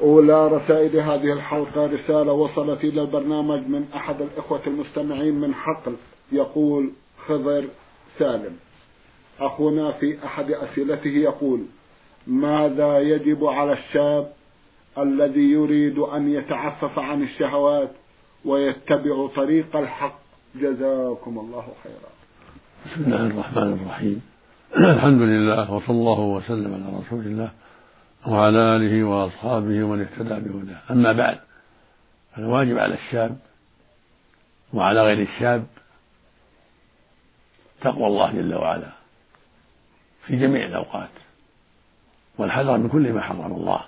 أولى رسائل هذه الحلقة رسالة وصلت إلى البرنامج من أحد الإخوة المستمعين من حقل يقول خضر سالم. أخونا في أحد أسئلته يقول ماذا يجب على الشاب الذي يريد أن يتعفف عن الشهوات ويتبع طريق الحق؟ جزاكم الله خيرا. بسم الله الرحمن الرحيم. الحمد لله وصلى الله وسلم على رسول الله. وعلى آله وأصحابه ومن اهتدى بهداه. أما بعد فالواجب على الشاب وعلى غير الشاب تقوى الله جل وعلا في جميع الأوقات. والحذر من كل ما حرم الله.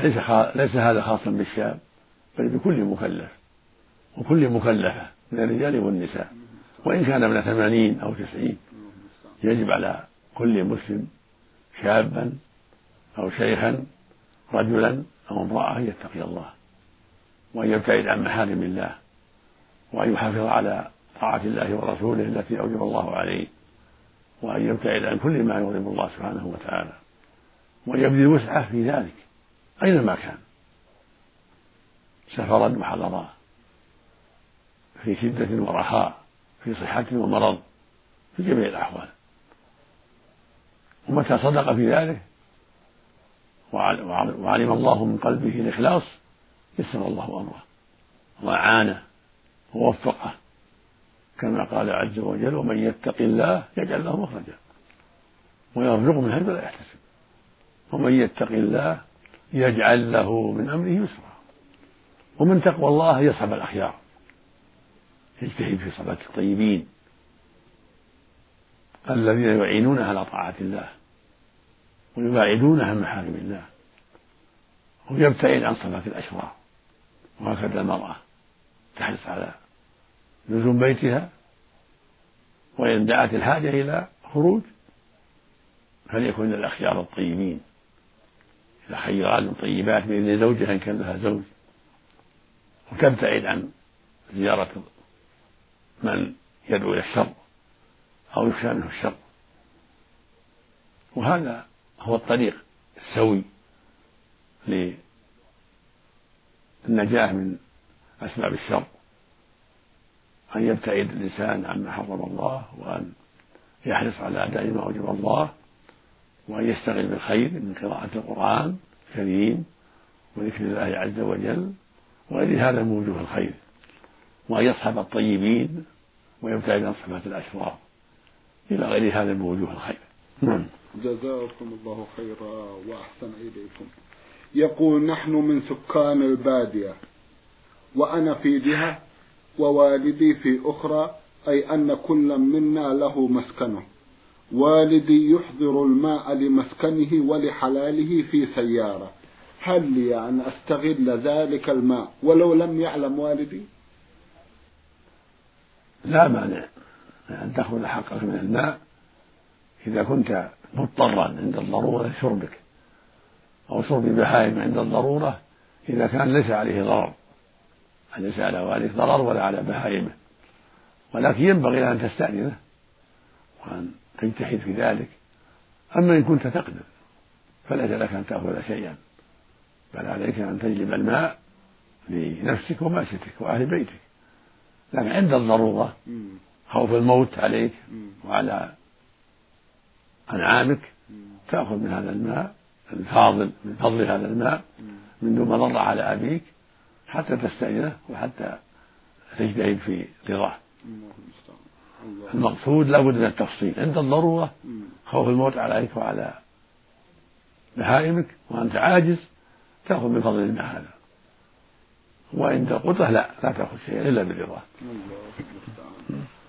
ليس ليس هذا خاصا بالشاب بل بكل مكلف وكل مكلفة من الرجال والنساء. وإن كان ابن ثمانين أو تسعين يجب على كل مسلم شابا أو شيخا رجلا أو امرأة أن يتقي الله وأن يبتعد عن محارم الله وأن يحافظ على طاعة الله ورسوله التي أوجب الله عليه وأن يبتعد عن كل ما يغضب الله سبحانه وتعالى وأن يبذل وسعه في ذلك أينما كان سفرا وحضرا في شدة ورخاء في صحة ومرض في جميع الأحوال. ومتى صدق في ذلك؟ وعلم الله من قلبه الإخلاص يسر الله أمره. وأعانه ووفقه كما قال عز وجل ومن يتق الله يجعل له مخرجا. ويرزقه من حيث لا يحتسب. ومن يتق الله يجعل له من أمره يسرا. ومن تقوى الله يصحب الأخيار. يجتهد في صلاة الطيبين. الذين يعينونه على طاعة الله ويباعدونه عن محارم الله ويبتعد عن صلاة الأشرار وهكذا المرأة تحرص على لزوم بيتها وإن دعت الحاجة إلى خروج فليكن للأخيار الطيبين إلى خيرات طيبات بإذن زوجها إن كان لها زوج وتبتعد عن زيارة من يدعو إلى الشر أو يخشى منه الشر. وهذا هو الطريق السوي للنجاة من أسباب الشر. أن يبتعد الإنسان عما حرم الله وأن يحرص على أداء ما أوجب الله وأن يشتغل بالخير من قراءة القرآن الكريم وذكر الله عز وجل. وغير هذا من وجوه الخير. وأن يصحب الطيبين ويبتعد عن صفات الأشرار. إلى غير هذا من وجوه الخير. نعم. جزاكم الله خيرا وأحسن إليكم. يقول نحن من سكان البادية وأنا في جهة ووالدي في أخرى أي أن كل منا له مسكنه. والدي يحضر الماء لمسكنه ولحلاله في سيارة. هل لي أن أستغل ذلك الماء ولو لم يعلم والدي؟ لا مانع. أن تأخذ حقك من الماء إذا كنت مضطرا عند الضرورة لشربك أو شرب بهائم عند الضرورة إذا كان ليس عليه ضرر ليس على والدك ضرر ولا على بهائمه ولكن ينبغي أن تستأذنه وأن تجتهد في ذلك. أما إن كنت تقدر فليس لك أن تأخذ شيئا بل عليك أن تجلب الماء لنفسك وماشيتك وأهل بيتك. لكن عند الضرورة خوف الموت عليك وعلى أنعامك. تأخذ من هذا الماء الفاضل من فضل هذا الماء من دون مضرة على أبيك حتى تستأذنه وحتى تجتهد في رضاه. المقصود لابد من التفصيل. عند الضرورة خوف الموت عليك وعلى بهائمك وأنت عاجز تأخذ من فضل الماء هذا. وعند القدرة لا لا تأخذ شيئا إلا برضاه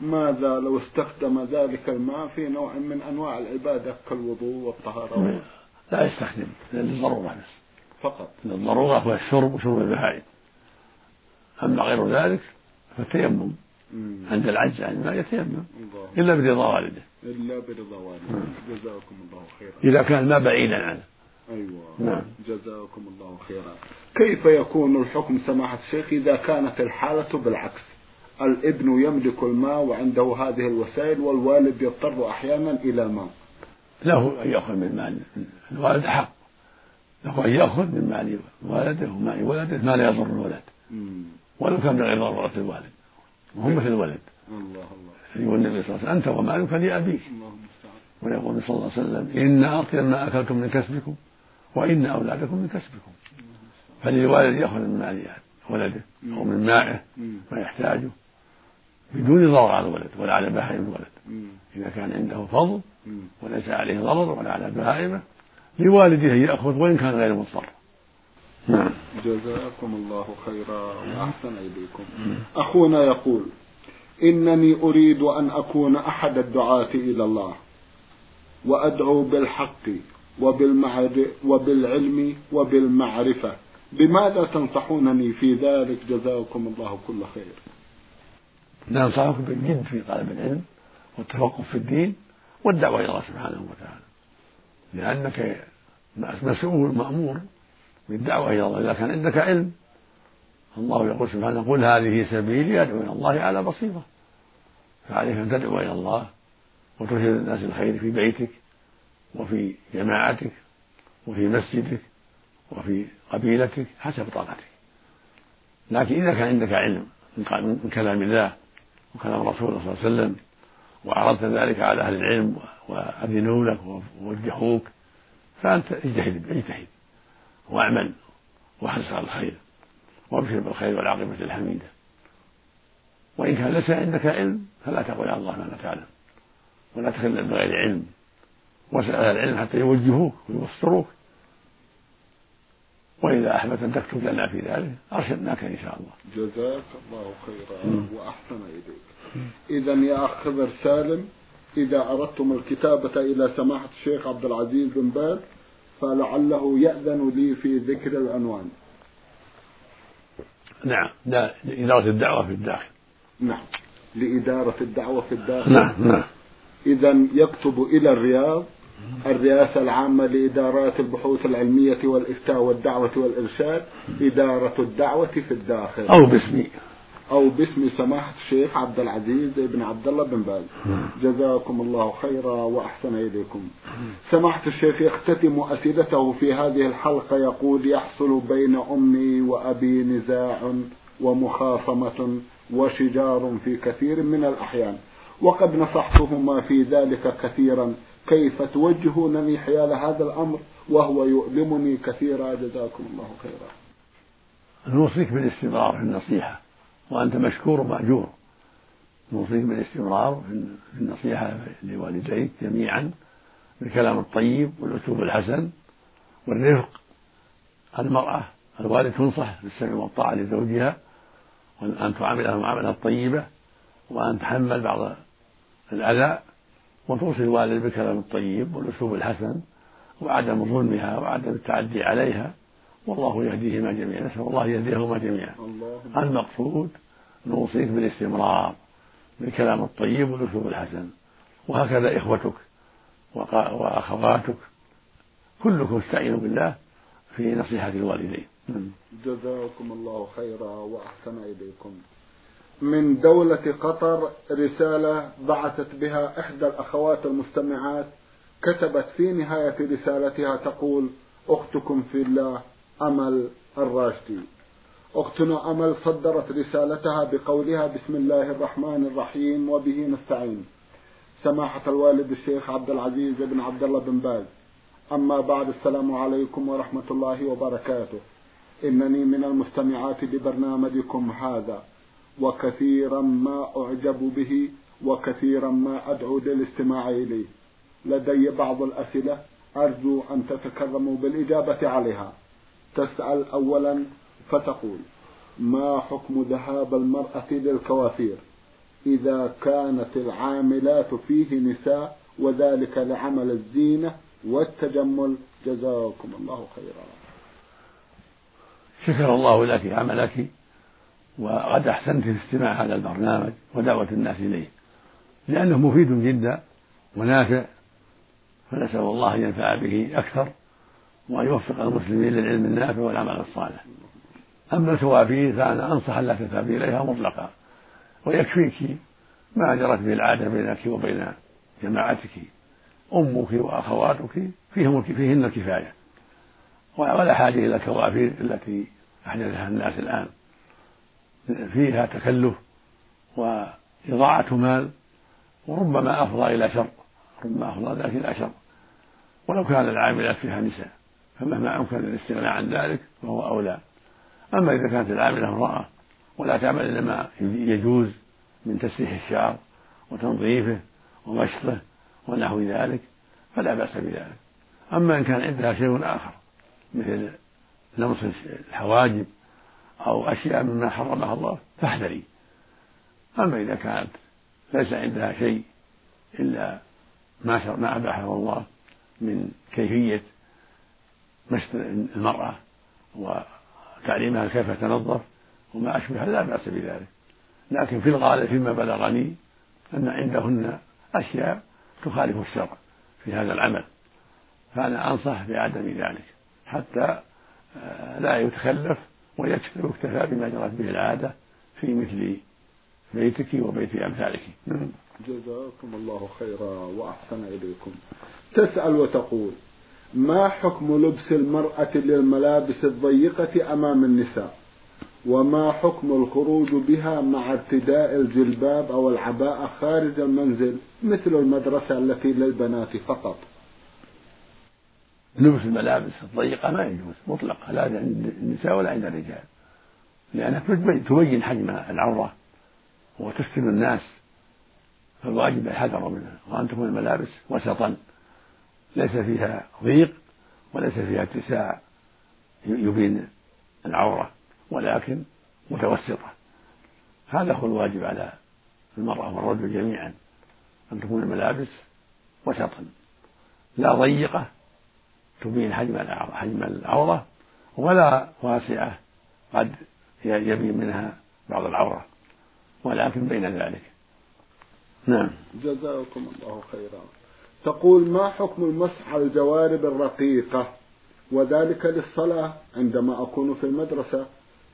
ماذا لو استخدم ذلك الماء في نوع من أنواع العبادة كالوضوء والطهارة؟ لا يستخدم للضرورة بس فقط. للضرورة هو الشرب وشرب البهائم. أما غير ذلك فالتيمم عند العجز عن الماء يتيمم. إلا برضا والده. إلا برضا والده. جزاكم الله خيرا. إذا كان الماء بعيدا عنه. أيوة. نعم. جزاكم الله خيرا. كيف يكون الحكم سماحة الشيخ إذا كانت الحالة بالعكس؟ الابن يملك الماء وعنده هذه الوسائل والوالد يضطر أحيانا إلى الماء له أن يأخذ من مال الوالد حق. له أن يأخذ من مال والده ومال ولده ما لا يضر الولد. ولو كان بغير ضرورة الوالد. وهم مثل الولد. الله الله. يقول النبي صلى الله عليه وسلم أنت ومالك لأبيك. ويقول صلى الله عليه وسلم إن أطيب ما أكلتم من كسبكم وإن أولادكم من كسبكم. فللوالد يأخذ من مال ولده أو من مائه ما يحتاجه. بدون ضرر على الولد ولا على بهائم الولد. إذا كان عنده فضل وليس عليه ضرر ولا على بهائمه لوالده يأخذ وإن كان غير مضطر. نعم. جزاكم الله خيرا وأحسن إليكم. أخونا يقول إنني أريد أن أكون أحد الدعاة إلى الله وأدعو بالحق وبالعلم وبالمعرفة. بماذا تنصحونني في ذلك؟ جزاكم الله كل خير. ننصحك بالجد في طلب العلم والتفقه في الدين والدعوة إلى الله سبحانه وتعالى. لأنك مسؤول مأمور بالدعوة إلى الله. إذا كان عندك علم الله يقول سبحانه قل هذه سبيلي أدعو إلى الله على بصيرة. فعليك أن تدعو إلى الله وترشد الناس الخير في بيتك وفي جماعتك وفي مسجدك وفي قبيلتك حسب طاقتك. لكن إذا كان عندك علم من كلام الله وكلام رسوله صلى الله عليه وسلم وعرضت ذلك على أهل العلم وأذنوا لك ووجهوك فأنت اجتهد اجتهد واعمل واحرص على الخير وابشر بالخير والعاقبة الحميدة وإن كان ليس عندك علم فلا تقل على الله ما لا تعلم ولا تخل بغير علم. واسأل العلم حتى يوجهوك ويبصروك. وإذا أحببت أن تكتب لنا في ذلك أرشدناك إن شاء الله. جزاك الله خيرا وأحسن إليك. إذا يا أخ خضر سالم إذا أردتم الكتابة إلى سماحة الشيخ عبد العزيز بن باز فلعله يأذن لي في ذكر العنوان. نعم. لإدارة الدعوة في الداخل. نعم. لإدارة الدعوة في الداخل. نعم نعم. إذا يكتب إلى الرياض الرئاسة العامة لإدارات البحوث العلمية والإفتاء والدعوة والإرشاد إدارة الدعوة في الداخل. أو باسمي. أو باسم سماحة الشيخ عبد العزيز بن عبد الله بن باز. جزاكم الله خيرا وأحسن إليكم. سماحة الشيخ يختتم أسئلته في هذه الحلقة يقول يحصل بين أمي وأبي نزاع ومخاصمة وشجار في كثير من الأحيان وقد نصحتهما في ذلك كثيرا. كيف توجهونني حيال هذا الأمر وهو يؤلمني كثيرا. جزاكم الله خيرا. نوصيك بالاستمرار في النصيحة. وأنت مشكور ومأجور. نوصيك بالاستمرار في النصيحة لوالديك جميعا بالكلام الطيب والأسلوب الحسن والرفق. المرأة الوالد تنصح بالسمع والطاعة لزوجها وأن تعاملها المعاملة الطيبة وأن تحمل بعض الأذى وتوصي الوالد بالكلام الطيب والأسلوب الحسن وعدم ظلمها وعدم التعدي عليها والله يهديهما جميعا. نسأل الله يهديهما جميعا. المقصود نوصيك بالاستمرار بالكلام الطيب والأسلوب الحسن. وهكذا إخوتك وأخواتك كلكم استعينوا بالله في نصيحة الوالدين. جزاكم الله خيرا وأحسن إليكم. من دولة قطر رسالة بعثت بها إحدى الأخوات المستمعات كتبت في نهاية رسالتها تقول أختكم في الله أمل الراشدي أختنا أمل صدرت رسالتها بقولها بسم الله الرحمن الرحيم وبه نستعين. سماحة الوالد الشيخ عبد العزيز بن عبد الله بن باز. أما بعد السلام عليكم ورحمة الله وبركاته. إنني من المستمعات لبرنامجكم هذا. وكثيرا ما أعجب به وكثيرا ما أدعو للاستماع إليه. لدي بعض الأسئلة أرجو أن تتكرموا بالإجابة عليها. تسأل أولا فتقول ما حكم ذهاب المرأة للكوافير؟ إذا كانت العاملات فيه نساء وذلك لعمل الزينة والتجمل. جزاكم الله خيرا. شكر الله لك عملك وقد أحسنت في استماع هذا البرنامج ودعوة الناس إليه. لأنه مفيد جدا ونافع فنسأل الله أن ينفع به أكثر وأن يوفق المسلمين للعلم النافع والعمل الصالح. أما الكوافير فأنا أنصح أن لا تذهبي إليها مطلقا ويكفيك ما جرت به العادة بينك وبين جماعتك أمك وأخواتك فيهم فيهن الكفاية. ولا حاجة إلى الكوافير التي أحدثها الناس الآن. فيها تكلف وإضاعة مال وربما أفضى إلى شر ربما أفضى ذلك إلى شر. ولو كان العاملات فيها نساء فمهما أمكن الاستغناء عن ذلك فهو أولى. أما إذا كانت العاملة امرأة ولا تعمل إلا ما يجوز من تسريح الشعر وتنظيفه ومشطه ونحو ذلك فلا بأس بذلك. أما إن كان عندها شيء آخر مثل لمس الحواجب أو أشياء مما حرمها الله فاحذري. أما إذا كانت ليس عندها شيء إلا ما ما أباحه الله من كيفية مس المرأة وتعليمها كيف تنظف وما أشبه لا بأس بذلك. لكن في الغالب فيما بلغني أن عندهن أشياء تخالف الشرع في هذا العمل. فأنا أنصح بعدم ذلك حتى آه، لا يتخلف ويكفي ويكتفى بما جرت به العادة في مثل بيتك وبيت أمثالك. نعم. جزاكم الله خيرا وأحسن إليكم. تسأل وتقول ما حكم لبس المرأة للملابس الضيقة أمام النساء؟ وما حكم الخروج بها مع ارتداء الجلباب أو العباءة خارج المنزل مثل المدرسة التي للبنات فقط؟ لبس الملابس الضيقة ما يجوز مطلقة لا عند النساء ولا عند الرجال. لأنها تبين حجم العورة وتفتن الناس. فالواجب الحذر منها وأن تكون الملابس وسطا. ليس فيها ضيق وليس فيها اتساع يبين العورة ولكن متوسطة. هذا هو الواجب على المرأة والرجل جميعا أن تكون الملابس وسطا. لا ضيقة تبين حجم حجم العورة ولا واسعة قد يبين منها بعض العورة ولكن بين ذلك. نعم. جزاكم الله خيرا. تقول ما حكم المسح على الجوارب الرقيقة؟ وذلك للصلاة عندما أكون في المدرسة.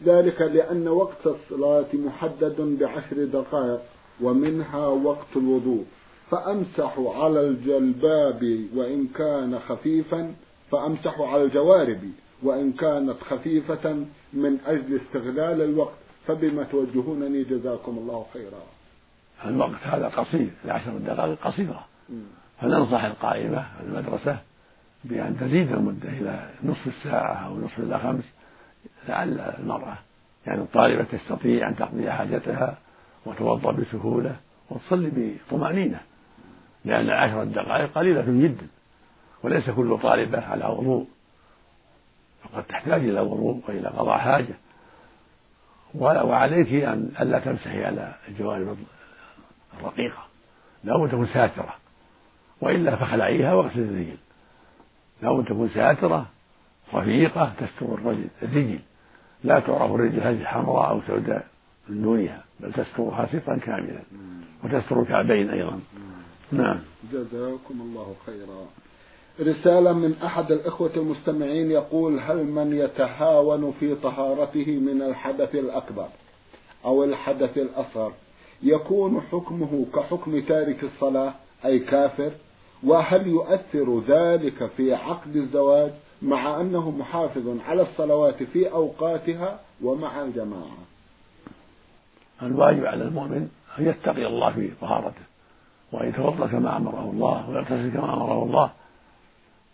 ذلك لأن وقت الصلاة محدد بعشر دقائق ومنها وقت الوضوء. فأمسح على الجلباب وإن كان خفيفا فأمسح على الجوارب وإن كانت خفيفة من أجل استغلال الوقت فبما توجهونني جزاكم الله خيرا. الوقت هذا قصير العشر دقائق قصيرة. فننصح القائمة المدرسة بأن تزيد المدة إلى نصف الساعة أو نصف إلى خمس لعل المرأة يعني الطالبة تستطيع أن تقضي حاجتها وتوضأ بسهولة وتصلي بطمأنينة لأن عشر دقائق قليلة جدا. وليس كل طالبة على وضوء فقد تحتاج إلى وضوء وإلى قضاء حاجة. وعليك أن ألا تمسحي على الجوانب الرقيقة. لابد تكون ساترة. وإلا فخلعيها واغسلي الرجل. لابد تكون ساترة رفيقة تستر الرجل الرجل. لا تعرف الرجل هذه حمراء أو سوداء من دونها بل تسترها سترا كاملا. وتستر الكعبين أيضا. نعم. جزاكم الله خيرا. رسالة من أحد الإخوة المستمعين يقول هل من يتهاون في طهارته من الحدث الأكبر أو الحدث الأصغر؟ يكون حكمه كحكم تارك الصلاة أي كافر؟ وهل يؤثر ذلك في عقد الزواج مع أنه محافظ على الصلوات في أوقاتها ومع الجماعة؟ الواجب على المؤمن أن يتقي الله في طهارته وأن يتوضأ كما أمره الله ويغتسل كما أمره الله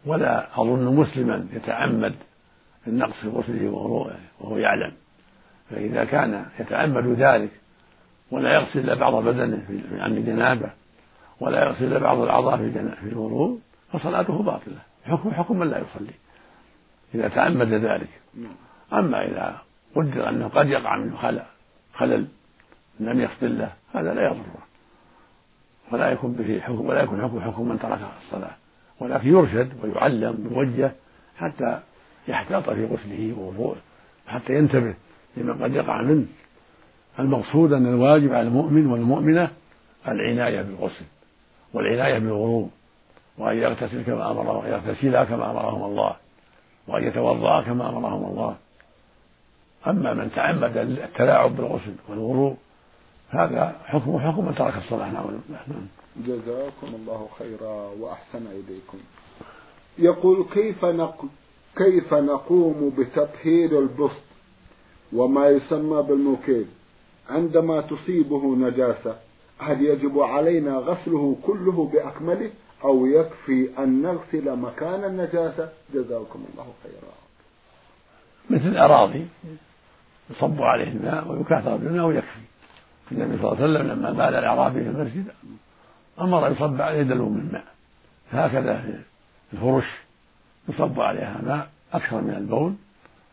ولا أظن مسلما يتعمد النقص في غسله ووضوءه وهو يعلم. فإذا كان يتعمد ذلك ولا يغسل إلا بعض بدنه عن جنابه ولا يغسل إلا بعض الأعضاء في في الوضوء فصلاته باطلة. حكم حكم من لا يصلي إذا تعمد ذلك. أما إذا قدر أنه قد يقع منه خلل خلل لم يفضل له هذا لا يضره. ولا يكون به حكم ولا يكون حكم حكم من ترك الصلاة. ولكن يرشد ويعلم ويوجه حتى يحتاط في غسله ووضوءه حتى ينتبه لما قد يقع منه. المقصود أن الواجب على المؤمن والمؤمنة العناية بالغسل والعناية بالغروب وأن يغتسل كما أمره يغتسلا كما أمرهم الله وأن يتوضأ كما أمرهم الله. أما من تعمد التلاعب بالغسل والغروب هذا حكمه حكم من ترك الصلاة. نعم. جزاكم الله خيرا وأحسن إليكم. يقول كيف نق... كيف نقوم بتطهير البسط؟ وما يسمى بالموكيل عندما تصيبه نجاسة هل يجب علينا غسله كله بأكمله؟ أو يكفي أن نغسل مكان النجاسة؟ جزاكم الله خيرا. مثل الأراضي يصب عليه الماء ويكاثر بالماء ويكفي. النبي صلى الله عليه وسلم لما بال الأعرابي في المسجد أمر يصب عليه دلو من ماء. هكذا في الفرش يصب عليها ماء أكثر من البول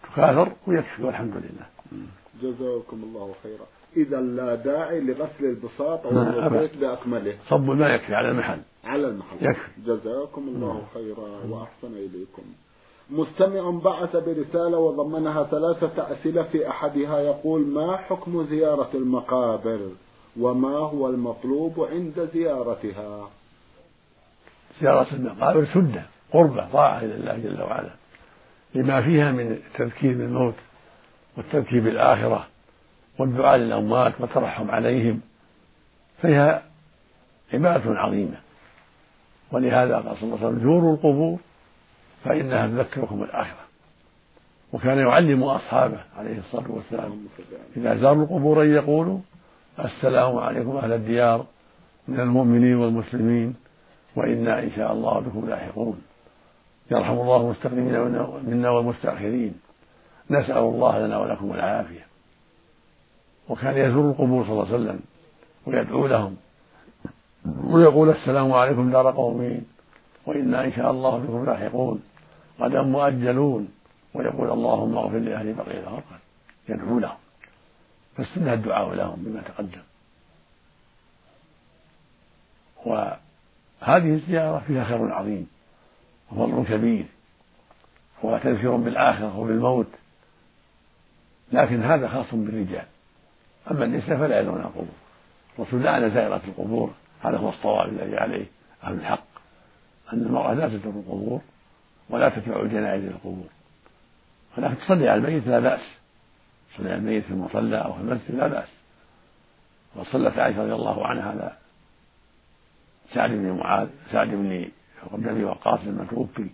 تكاثر ويكفي والحمد لله. جزاكم الله خيرا. إذا لا داعي لغسل البساط أو البيت بأكمله. صب الماء يكفي على المحل. على المحل. يكفي. جزاكم الله خيرا وأحسن إليكم. مستمع بعث برسالة وضمنها ثلاثة أسئلة في أحدها يقول ما حكم زيارة المقابر؟ وما هو المطلوب عند زيارتها؟ زيارة المقابر سنة قربة طاعة إلى الله جل وعلا لما فيها من التذكير بالموت والتذكير بالآخرة والدعاء للأموات والترحم عليهم فيها عبادة عظيمة. ولهذا قال صلى الله عليه وسلم زوروا القبور فإنها تذكركم الآخرة وكان يعلم أصحابه عليه الصلاة والسلام. إذا زاروا القبور أن يقولوا السلام عليكم أهل الديار من المؤمنين والمسلمين وإنا إن شاء الله بكم لاحقون. يرحم الله المستقدمين منا والمستأخرين. نسأل الله لنا ولكم العافية. وكان يزور القبور صلى الله عليه وسلم ويدعو لهم. ويقول السلام عليكم دار قومين. وإنا إن شاء الله بكم لاحقون. غدا مؤجلون ويقول اللهم اغفر لأهل بقية الأرض يدعو لهم. فالسنة الدعاء لهم بما تقدم. وهذه الزيارة فيها خير عظيم وفضل كبير وتذكير بالآخرة وبالموت. لكن هذا خاص بالرجال. أما النساء فلا يدعون القبور الرسول لعن زائرة القبور. هذا هو الصواب الذي عليه أهل الحق. أن المرأة لا تزور القبور. ولا تتبع الجنائز إلى القبور ولكن تصلي على الميت لا بأس. تصلي على الميت في المصلى أو في المسجد لا بأس. وصلت عائشة رضي الله عنها على سعد بن معاذ سعد بن أبي وقاص لما توفي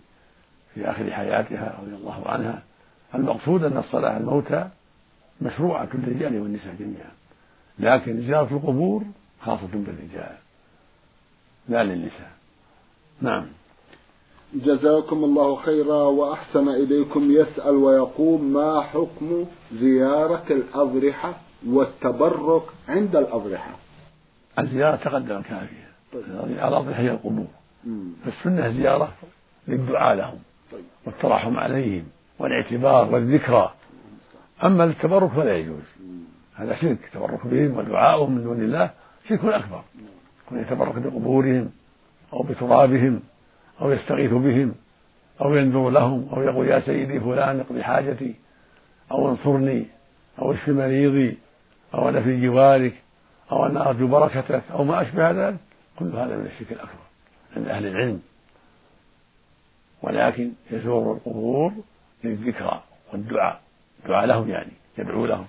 في آخر حياتها رضي الله عنها. المقصود أن الصلاة على الموتى مشروعة للرجال والنساء جميعا. لكن زيارة القبور خاصة بالرجال لا للنساء. نعم. جزاكم الله خيرا وأحسن إليكم. يسأل ويقول ما حكم زيارة الأضرحة والتبرك عند الأضرحة؟ الزيارة تقدم كافية طيب. الأضرحة هي القبور فالسنة زيارة للدعاء لهم طيب. والترحم عليهم والاعتبار والذكرى. أما التبرك فلا يجوز. هذا شرك. التبرك بهم ودعاؤهم من دون الله شرك أكبر. كون يتبرك بقبورهم أو بترابهم أو يستغيث بهم أو ينذر لهم أو يقول يا سيدي فلان اقضي حاجتي أو انصرني أو اشف مريضي أو أنا في جوارك أو أنا أرجو بركتك أو ما أشبه ذلك. كل هذا من الشرك الأكبر عند أهل العلم. ولكن يزور القبور للذكرى والدعاء. دعاء لهم يعني يدعو لهم.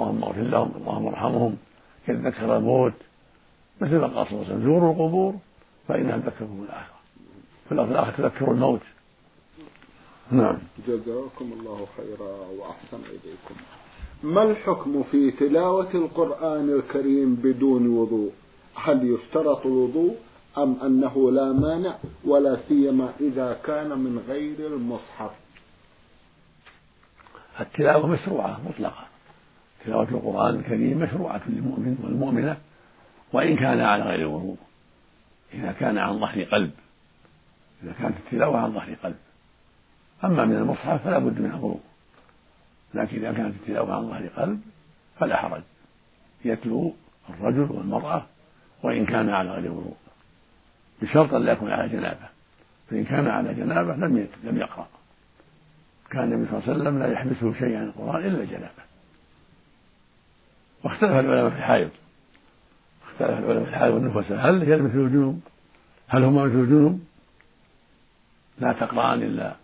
اللهم اغفر لهم اللهم ارحمهم. يتذكر الموت مثل ما قال صلى الله عليه وسلم زوروا القبور فإنها تذكركم الآخرة. في الأرض الآخرة تذكر الموت. نعم. جزاكم الله خيرا وأحسن إليكم. ما الحكم في تلاوة القرآن الكريم بدون وضوء؟ هل يشترط الوضوء أم أنه لا مانع ولا سيما إذا كان من غير المصحف؟ التلاوة مشروعة مطلقة. تلاوة القرآن الكريم مشروعة للمؤمن والمؤمنة وإن كان على غير وضوء. إذا كان عن ظهر قلب. إذا كانت التلاوة عن ظهر قلب. أما من المصحف فلا بد من الوضوء لكن إذا كانت التلاوة عن ظهر قلب فلا حرج. يتلو الرجل والمرأة وإن كان على غير وضوء بشرط أن لا يكون على جنابة. فإن كان على جنابة لم لم يقرأ. كان النبي صلى الله عليه وسلم لا يحبسه شيء عن القرآن إلا جنابة واختلف العلماء في الحائض. اختلف العلماء في الحائض والنفساء هل هي مثل الجنوب؟ هل هما مثل الجنوب؟ لا تقرأان إلا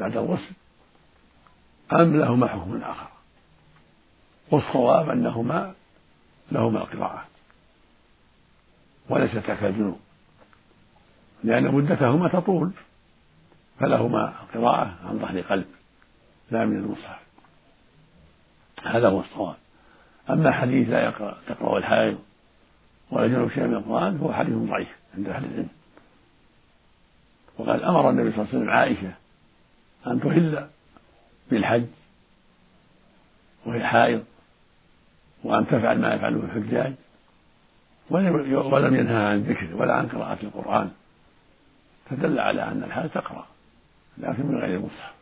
بعد الغسل أم لهما حكم آخر؟ والصواب أنهما لهما القراءة وليستا كالجنوب لأن مدتهما تطول فلهما القراءة عن ظهر قلب لا من المصحف. هذا هو الصواب. أما حديث لا يقرأ تقرأ الحائض ولا جنوب شيء من القرآن فهو حديث ضعيف عند أهل العلم. وقد أمر النبي صلى الله عليه وسلم عائشة أن تهل بالحج وهي حائض وأن تفعل ما يفعله الحجاج ولم ينهى عن الذكر ولا عن قراءة القرآن فدل على أن الحال تقرأ لكن من غير المصحف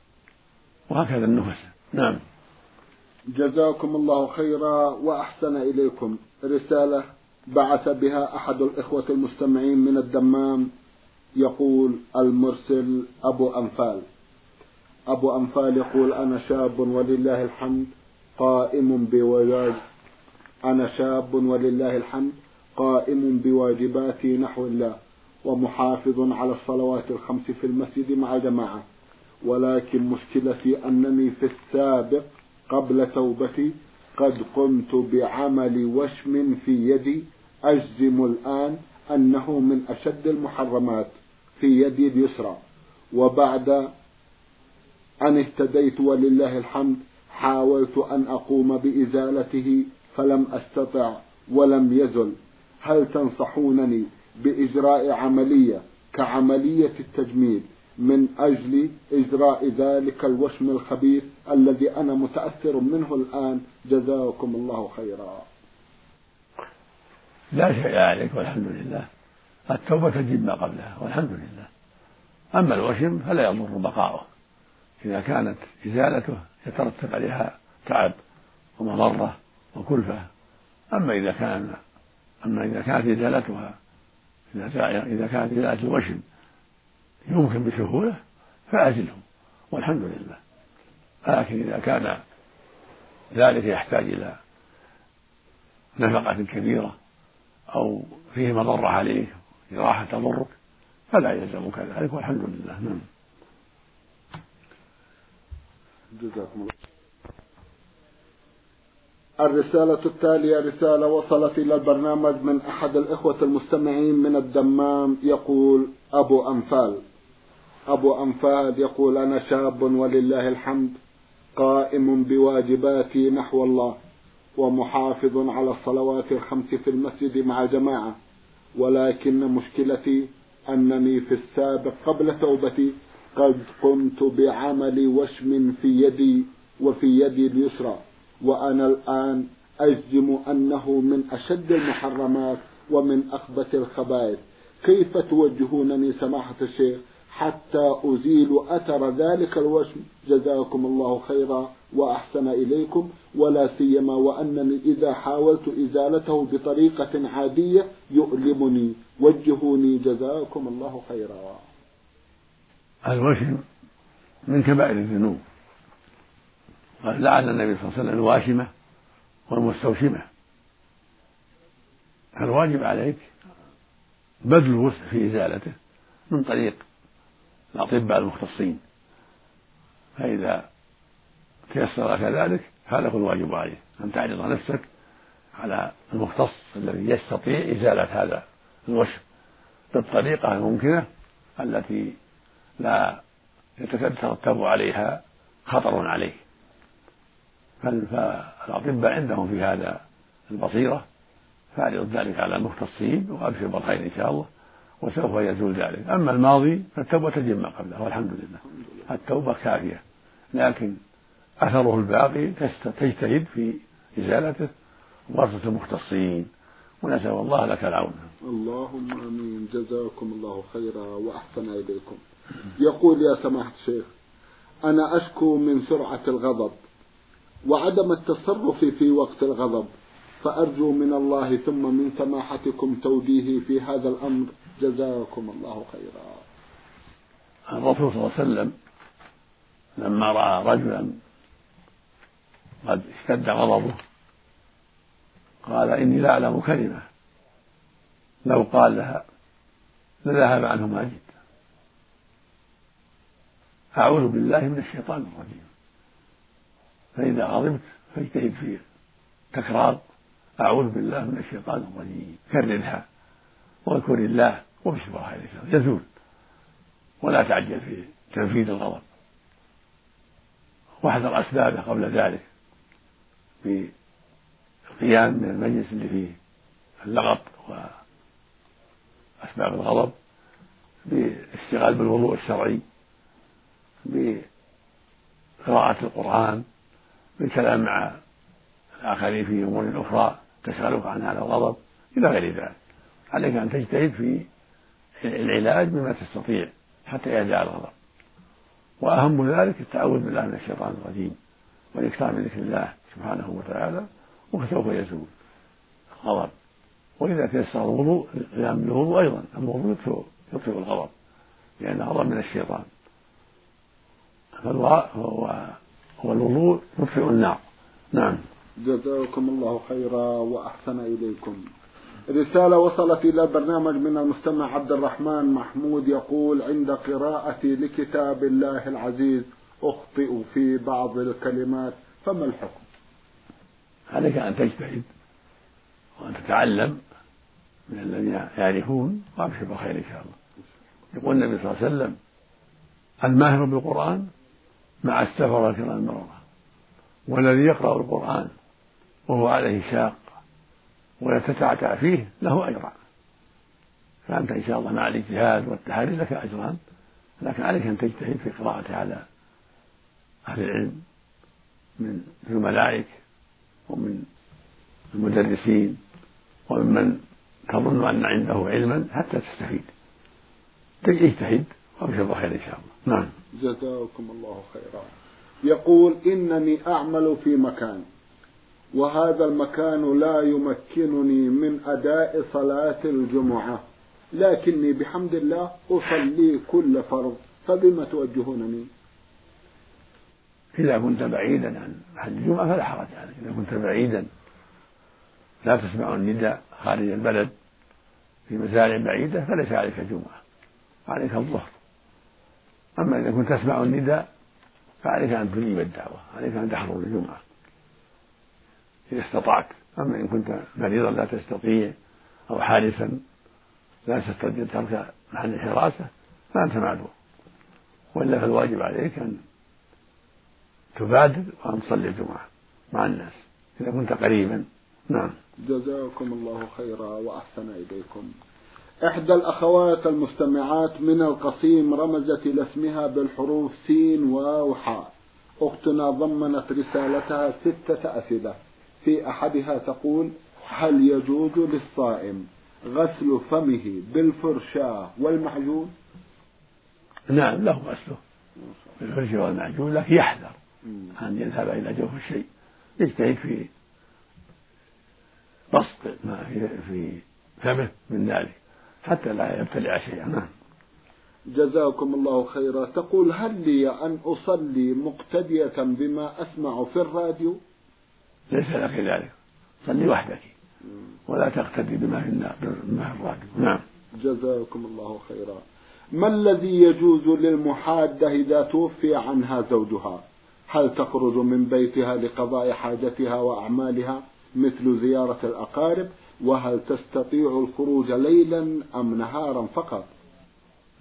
وهكذا النفس. نعم. جزاكم الله خيرا وأحسن إليكم. رسالة بعث بها أحد الإخوة المستمعين من الدمام يقول المرسل أبو أنفال. أبو أنفال يقول أنا شاب ولله الحمد قائم بواجب. أنا شاب ولله الحمد قائم بواجباتي نحو الله ومحافظ على الصلوات الخمس في المسجد مع جماعة. ولكن مشكلتي أنني في السابق قبل توبتي قد قمت بعمل وشم في يدي أجزم الآن أنه من أشد المحرمات. في يدي اليسرى. وبعد أن اهتديت ولله الحمد حاولت أن أقوم بإزالته فلم أستطع ولم يزل. هل تنصحونني بإجراء عملية كعملية التجميل من أجل إجراء ذلك الوشم الخبيث الذي أنا متأثر منه الآن؟ جزاكم الله خيرا. لا شيء عليك والحمد لله. التوبة تجيب ما قبلها والحمد لله. أما الوشم فلا يضر بقاؤه. إذا كانت إزالته يترتب عليها تعب ومضرة وكلفة. أما إذا كان أما إذا كانت إزالتها إذا كانت إزالة الوشم يمكن بسهولة فأزله والحمد لله. لكن إذا كان ذلك يحتاج إلى نفقة كبيرة أو فيه مضرة عليك جراحة تضرك فلا يلزمك ذلك والحمد لله. نعم. جزاكم الله. الرسالة التالية رسالة وصلت إلى البرنامج من أحد الإخوة المستمعين من الدمام يقول أبو أنفال. أبو أنفال يقول أنا شاب ولله الحمد قائم بواجباتي نحو الله ومحافظ على الصلوات الخمس في المسجد مع جماعة. ولكن مشكلتي أنني في السابق قبل توبتي قد قمت بعمل وشم في يدي وفي يدي اليسرى وأنا الآن أجزم أنه من أشد المحرمات ومن أخبث الخبائث. كيف توجهونني سماحة الشيخ؟ حتى أزيل أثر ذلك الوشم. جزاكم الله خيرا وأحسن إليكم. ولا سيما وأنني إذا حاولت إزالته بطريقة عادية يؤلمني. وجهوني جزاكم الله خيرا. الوشم من كبائر الذنوب. قال لعن النبي صلى الله عليه وسلم الواشمة والمستوشمة. فالواجب عليك بذل الوسع في إزالته من طريق الأطباء المختصين. فإذا تيسر لك ذلك هذا هو الواجب عليك. أن تعرض نفسك على المختص الذي يستطيع إزالة هذا الوشم بالطريقة الممكنة التي لا يترتب عليها خطر عليه. فالأطباء عندهم في هذا البصيرة فاعرض ذلك على المختصين وأبشر بالخير إن شاء الله. وسوف يزول ذلك. أما الماضي فالتوبة تجب ما قبله والحمد لله. التوبة كافية. لكن أثره الباقي تجتهد في إزالته وورثة المختصين. ونسأل الله لك العون. اللهم آمين. جزاكم الله خيرا وأحسن إليكم. يقول يا سماحة الشيخ أنا أشكو من سرعة الغضب وعدم التصرف في وقت الغضب. فأرجو من الله ثم من سماحتكم توجيهي في هذا الأمر. جزاكم الله خيرا. الرسول صلى الله عليه وسلم لما رأى رجلا قد اشتد غضبه قال إني لأعلم كلمة. لو قال لها لذهب عنه ما جد أعوذ بالله من الشيطان الرجيم. فإذا غضبت فاجتهد في تكرار. أعوذ بالله من الشيطان الرجيم. كررها. واذكر الله وابشر الله يزول. ولا تعجل في تنفيذ الغضب. واحذر أسبابه قبل ذلك. بالقيام من المجلس اللي فيه اللغط وأسباب الغضب. بالاشتغال بالوضوء الشرعي. بقراءة القرآن. بالكلام مع الآخرين في أمور أخرى. تشغلك عن هذا الغضب إلى غير ذلك. عليك أن تجتهد في العلاج بما تستطيع حتى يهدأ الغضب. وأهم ذلك التعوذ بالله من الشيطان الرجيم والإكثار من ذكر الله سبحانه وتعالى وسوف يزول الغضب. وإذا تيسر الوضوء القيام بالوضوء أيضا الوضوء يطفئ الغضب لأن الغضب من الشيطان. هو الوضوء يطفئ النار. نعم. جزاكم الله خيرا وأحسن إليكم رسالة وصلت إلى البرنامج من المستمع عبد الرحمن محمود يقول عند قراءتي لكتاب الله العزيز أخطئ في بعض الكلمات فما الحكم؟ عليك أن تجتهد وأن تتعلم من الذين يعرفون وأبشر بالخير إن شاء الله يقول النبي صلى الله عليه وسلم الماهر بالقرآن مع السفر الكرام المرضى والذي يقرأ القرآن وهو عليه شاق ويتتعتع فيه له أجران فأنت إن شاء الله مع الاجتهاد والتحري لك أجران لكن عليك أن تجتهد في قراءته على أهل العلم من زملائك ومن المدرسين وممن تظن أن عنده علما حتى تستفيد. اجتهد وأبشر بخير إن شاء الله. نعم. جزاكم الله خيرا. يقول إنني أعمل في مكان. وهذا المكان لا يمكنني من أداء صلاة الجمعة. لكني بحمد الله أصلي كل فرض. فبما توجهونني؟ إذا كنت بعيدا عن محل الجمعة فلا حرج عليك. إذا كنت بعيدا لا تسمع النداء خارج البلد في مزارع بعيدة فليس عليك جمعة عليك الظهر. أما إذا كنت تسمع النداء فعليك أن تجيب الدعوة عليك أن تحضر الجمعة. إذا استطعت. أما إن كنت مريضا لا تستطيع أو حارسا لا تستطيع ترك محل الحراسة فأنت معذور. وإلا فالواجب عليك أن تبادر وأن تصلي الجمعة مع الناس إذا كنت قريبا. نعم. جزاكم الله خيرا وأحسن إليكم. إحدى الأخوات المستمعات من القصيم رمزت إلى اسمها بالحروف سين واو حاء. أختنا ضمنت رسالتها ستة أسئلة. في أحدها تقول هل يجوز للصائم غسل فمه بالفرشاة والمعجون نعم له غسله بالفرشاة والمعجون لكن يحذر أن يذهب إلى جوف الشيء يجتهد في بسط ما في فمه من ذلك حتى لا يبتلع شيئا. نعم. جزاكم الله خيرا. تقول هل لي أن أصلي مقتدية بما أسمع في الراديو؟ ليس لك ذلك. صلي وحدك. ولا تقتدي بما في بما في نعم. جزاكم الله خيرا. ما الذي يجوز للمحادة إذا توفي عنها زوجها؟ هل تخرج من بيتها لقضاء حاجتها وأعمالها مثل زيارة الأقارب؟ وهل تستطيع الخروج ليلا أم نهارا فقط؟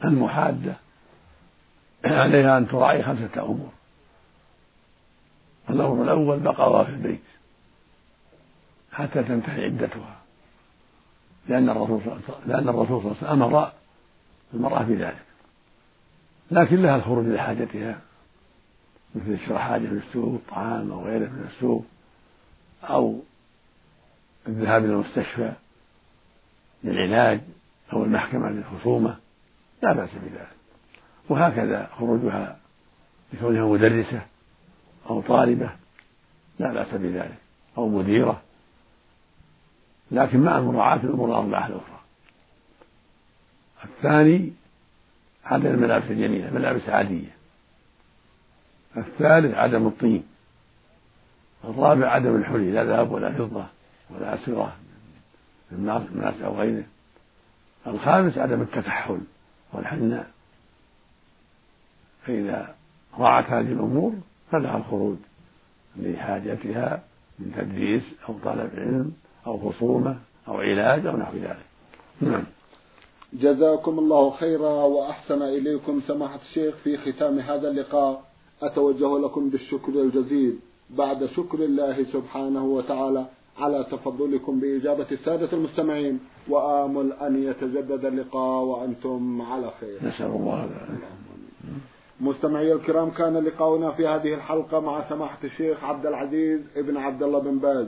المحادة عليها أن تراعي خمسة أمور. الأمر الأول بقاؤها في البيت. حتى تنتهي عدتها. لأن الرسول صلى الله عليه وسلم أمر المرأة بذلك. لكن لها الخروج لحاجتها مثل شراء حاجة في السوق طعام أو غيره من السوق أو الذهاب إلى المستشفى للعلاج أو المحكمة للخصومة لا بأس بذلك. وهكذا خروجها لكونها مدرسة أو طالبة لا بأس بذلك. أو مديرة. لكن مع مراعاة الأمور الأربعة الأخرى. الثاني عدم الملابس الجميلة ملابس عادية. الثالث عدم الطين. الرابع عدم الحلي لا ذهب ولا فضة ولا أسرة من الناس أو غيره. الخامس عدم التكحل والحناء. فإذا راعت هذه الأمور فلها الخروج لحاجتها من تدريس أو طلب علم أو خصومة أو علاج أو نحو ذلك. نعم. جزاكم الله خيرا وأحسن إليكم سماحة الشيخ في ختام هذا اللقاء. أتوجه لكم بالشكر الجزيل. بعد شكر الله سبحانه وتعالى على تفضلكم بإجابة السادة المستمعين وآمل أن يتجدد اللقاء وأنتم على خير. نسأل الله مستمعي الكرام كان لقاؤنا في هذه الحلقة مع سماحة الشيخ عبد العزيز ابن عبد الله بن باز.